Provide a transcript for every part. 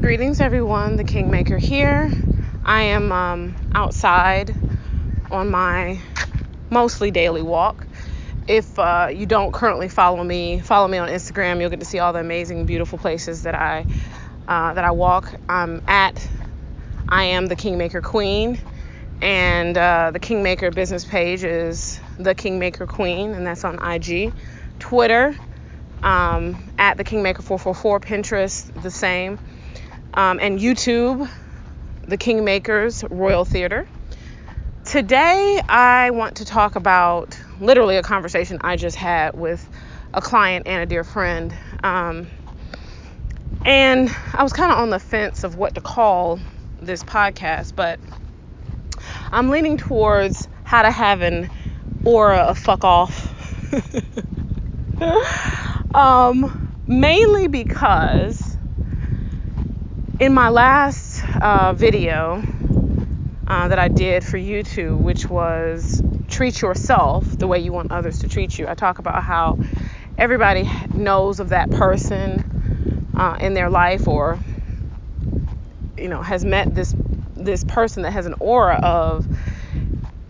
Greetings, everyone. The Kingmaker here. I am um, outside on my mostly daily walk. If uh, you don't currently follow me, follow me on Instagram. You'll get to see all the amazing, beautiful places that I uh, that I walk. I'm at I am the Kingmaker Queen, and uh, the Kingmaker business page is the Kingmaker Queen, and that's on IG, Twitter, um, at the Kingmaker 444, Pinterest, the same um, and YouTube, The Kingmakers Royal Theater. Today, I want to talk about literally a conversation I just had with a client and a dear friend. Um, and I was kind of on the fence of what to call this podcast, but I'm leaning towards how to have an aura of fuck off. um, mainly because in my last uh, video uh, that I did for YouTube, which was treat yourself the way you want others to treat you, I talk about how everybody knows of that person uh, in their life or you know has met this this person that has an aura of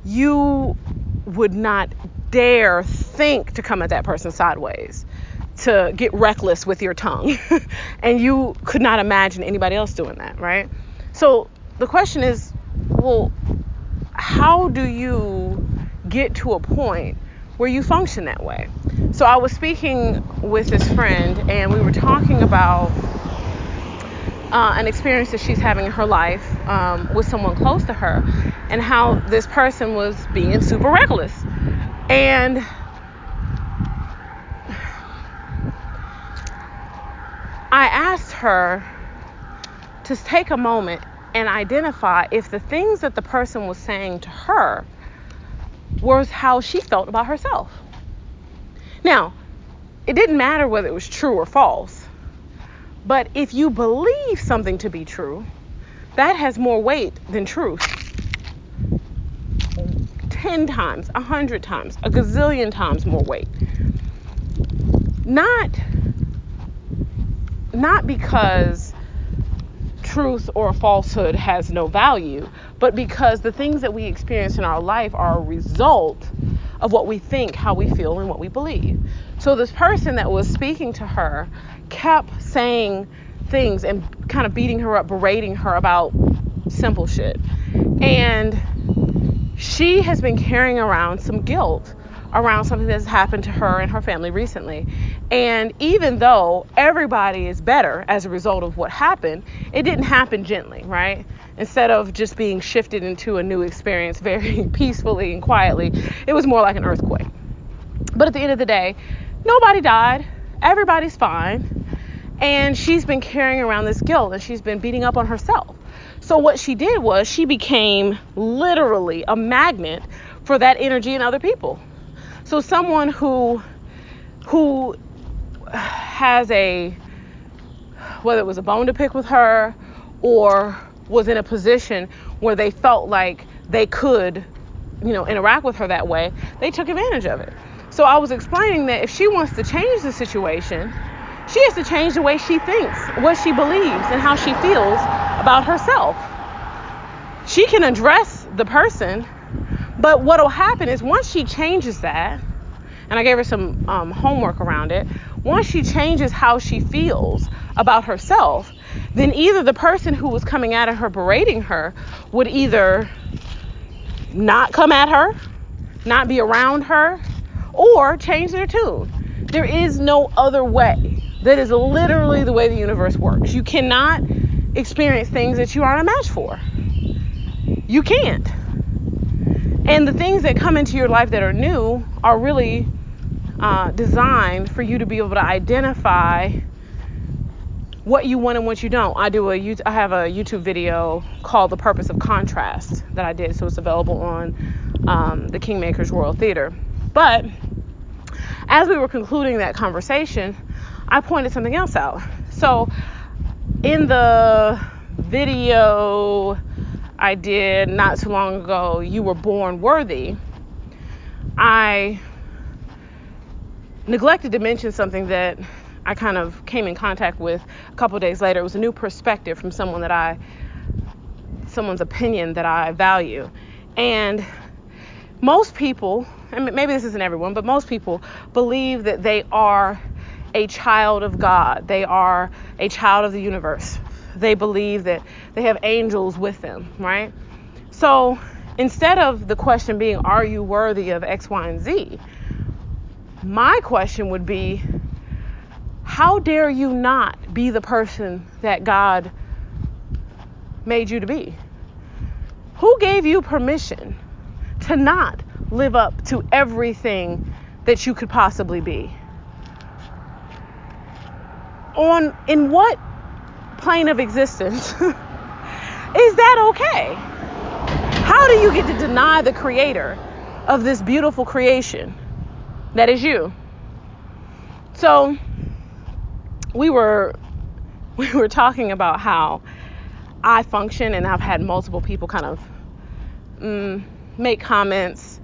you would not dare think to come at that person sideways to get reckless with your tongue. and you could not imagine anybody else doing that, right? So the question is, well, how do you get to a point where you function that way? So I was speaking with this friend, and we were talking about uh, an experience that she's having in her life um, with someone close to her, and how this person was being super reckless. And I asked her to take a moment and identify if the things that the person was saying to her was how she felt about herself. Now, it didn't matter whether it was true or false, but if you believe something to be true, that has more weight than truth. 10 times, a 100 times, a gazillion times more weight. Not not because truth or falsehood has no value, but because the things that we experience in our life are a result of what we think, how we feel, and what we believe. So, this person that was speaking to her kept saying things and kind of beating her up, berating her about simple shit. And she has been carrying around some guilt around something that's happened to her and her family recently. And even though everybody is better as a result of what happened, it didn't happen gently, right? Instead of just being shifted into a new experience very peacefully and quietly, it was more like an earthquake. But at the end of the day, nobody died, everybody's fine. And she's been carrying around this guilt and she's been beating up on herself. So, what she did was she became literally a magnet for that energy in other people. So someone who who has a whether it was a bone to pick with her or was in a position where they felt like they could, you know, interact with her that way, they took advantage of it. So I was explaining that if she wants to change the situation, she has to change the way she thinks, what she believes, and how she feels about herself. She can address the person but what will happen is once she changes that, and I gave her some um, homework around it, once she changes how she feels about herself, then either the person who was coming at her, berating her, would either not come at her, not be around her, or change their tune. There is no other way. That is literally the way the universe works. You cannot experience things that you aren't a match for. You can't. And the things that come into your life that are new are really uh, designed for you to be able to identify what you want and what you don't. I do a I have a YouTube video called "The Purpose of Contrast" that I did, so it's available on um, the Kingmakers Royal Theater. But as we were concluding that conversation, I pointed something else out. So in the video I did not too long ago, You Were Born Worthy, I neglected to mention something that I kind of came in contact with a couple days later. It was a new perspective from someone that I, someone's opinion that I value. And most people, and maybe this isn't everyone, but most people believe that they are a child of God. They are a child of the universe. They believe that they have angels with them, right? So instead of the question being, Are you worthy of X, Y, and Z? My question would be, How dare you not be the person that God made you to be? Who gave you permission to not live up to everything that you could possibly be? On in what plane of existence is that okay? How do you get to deny the creator of this beautiful creation that is you? So we were we were talking about how I function and I've had multiple people kind of mm, make comments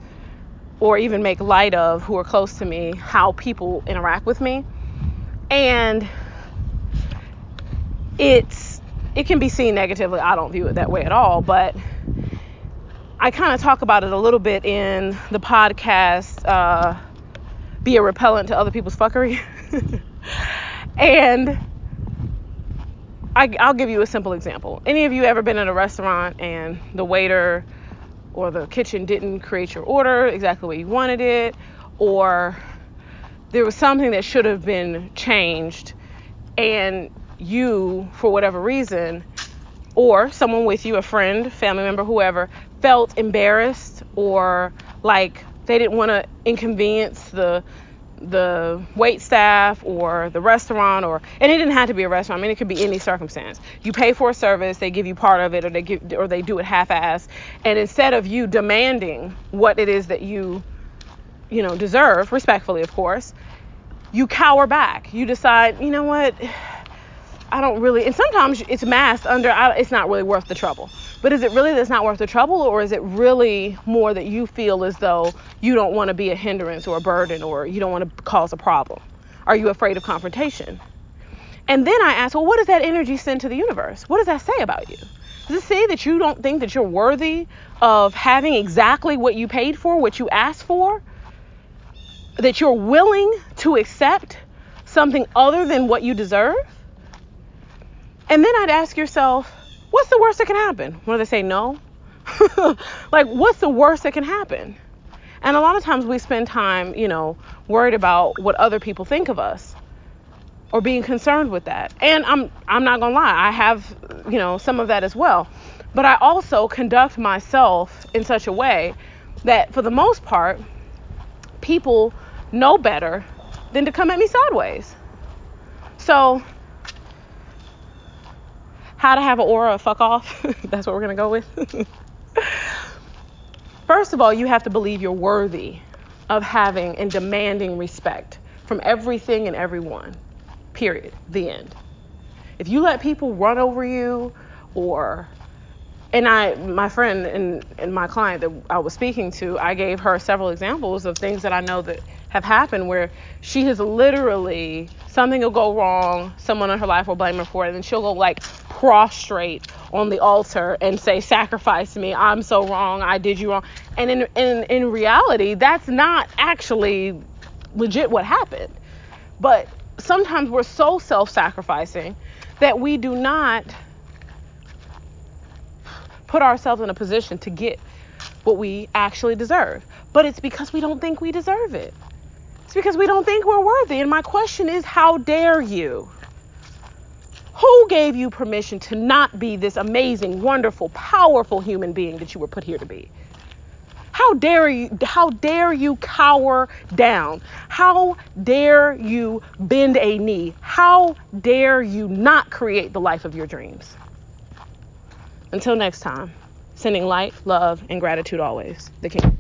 or even make light of who are close to me how people interact with me and it's it can be seen negatively i don't view it that way at all but i kind of talk about it a little bit in the podcast uh, be a repellent to other people's fuckery. And I, i'll give you a simple example. Any of you ever been in a restaurant and the waiter or the kitchen didn't create your order exactly way you wanted it, or there was something that should have been changed, and you, for whatever reason, or someone with you, a friend, family member, whoever, felt embarrassed or like they didn't want to inconvenience the the wait staff or the restaurant or and it didn't have to be a restaurant. I mean it could be any circumstance. You pay for a service, they give you part of it or they give or they do it half ass and instead of you demanding what it is that you you know deserve, respectfully of course, you cower back. You decide, you know what? I don't really, and sometimes it's masked under, it's not really worth the trouble. But is it really that's not worth the trouble, or is it really more that you feel as though you don't want to be a hindrance or a burden, or you don't want to cause a problem? Are you afraid of confrontation? And then I ask, well, what does that energy send to the universe? What does that say about you? Does it say that you don't think that you're worthy of having exactly what you paid for, what you asked for? That you're willing to accept something other than what you deserve? And then I'd ask yourself, what's the worst that can happen? Do they say? No. like, what's the worst that can happen? And a lot of times we spend time, you know, worried about what other people think of us or being concerned with that. And I'm I'm not going to lie, I have, you know, some of that as well. But I also conduct myself in such a way that for the most part people know better than to come at me sideways. So how to have an aura of fuck off. That's what we're going to go with. First of all, you have to believe you're worthy of having and demanding respect from everything and everyone. Period. The end. If you let people run over you or and I, my friend and, and my client that I was speaking to, I gave her several examples of things that I know that have happened where she has literally something will go wrong, someone in her life will blame her for it, and then she'll go like prostrate on the altar and say, "Sacrifice me. I'm so wrong. I did you wrong." And in in in reality, that's not actually legit what happened. But sometimes we're so self-sacrificing that we do not put ourselves in a position to get what we actually deserve. But it's because we don't think we deserve it. It's because we don't think we're worthy. And my question is, how dare you? Who gave you permission to not be this amazing, wonderful, powerful human being that you were put here to be? How dare you how dare you cower down? How dare you bend a knee? How dare you not create the life of your dreams? Until next time, sending light, love, and gratitude always. The King.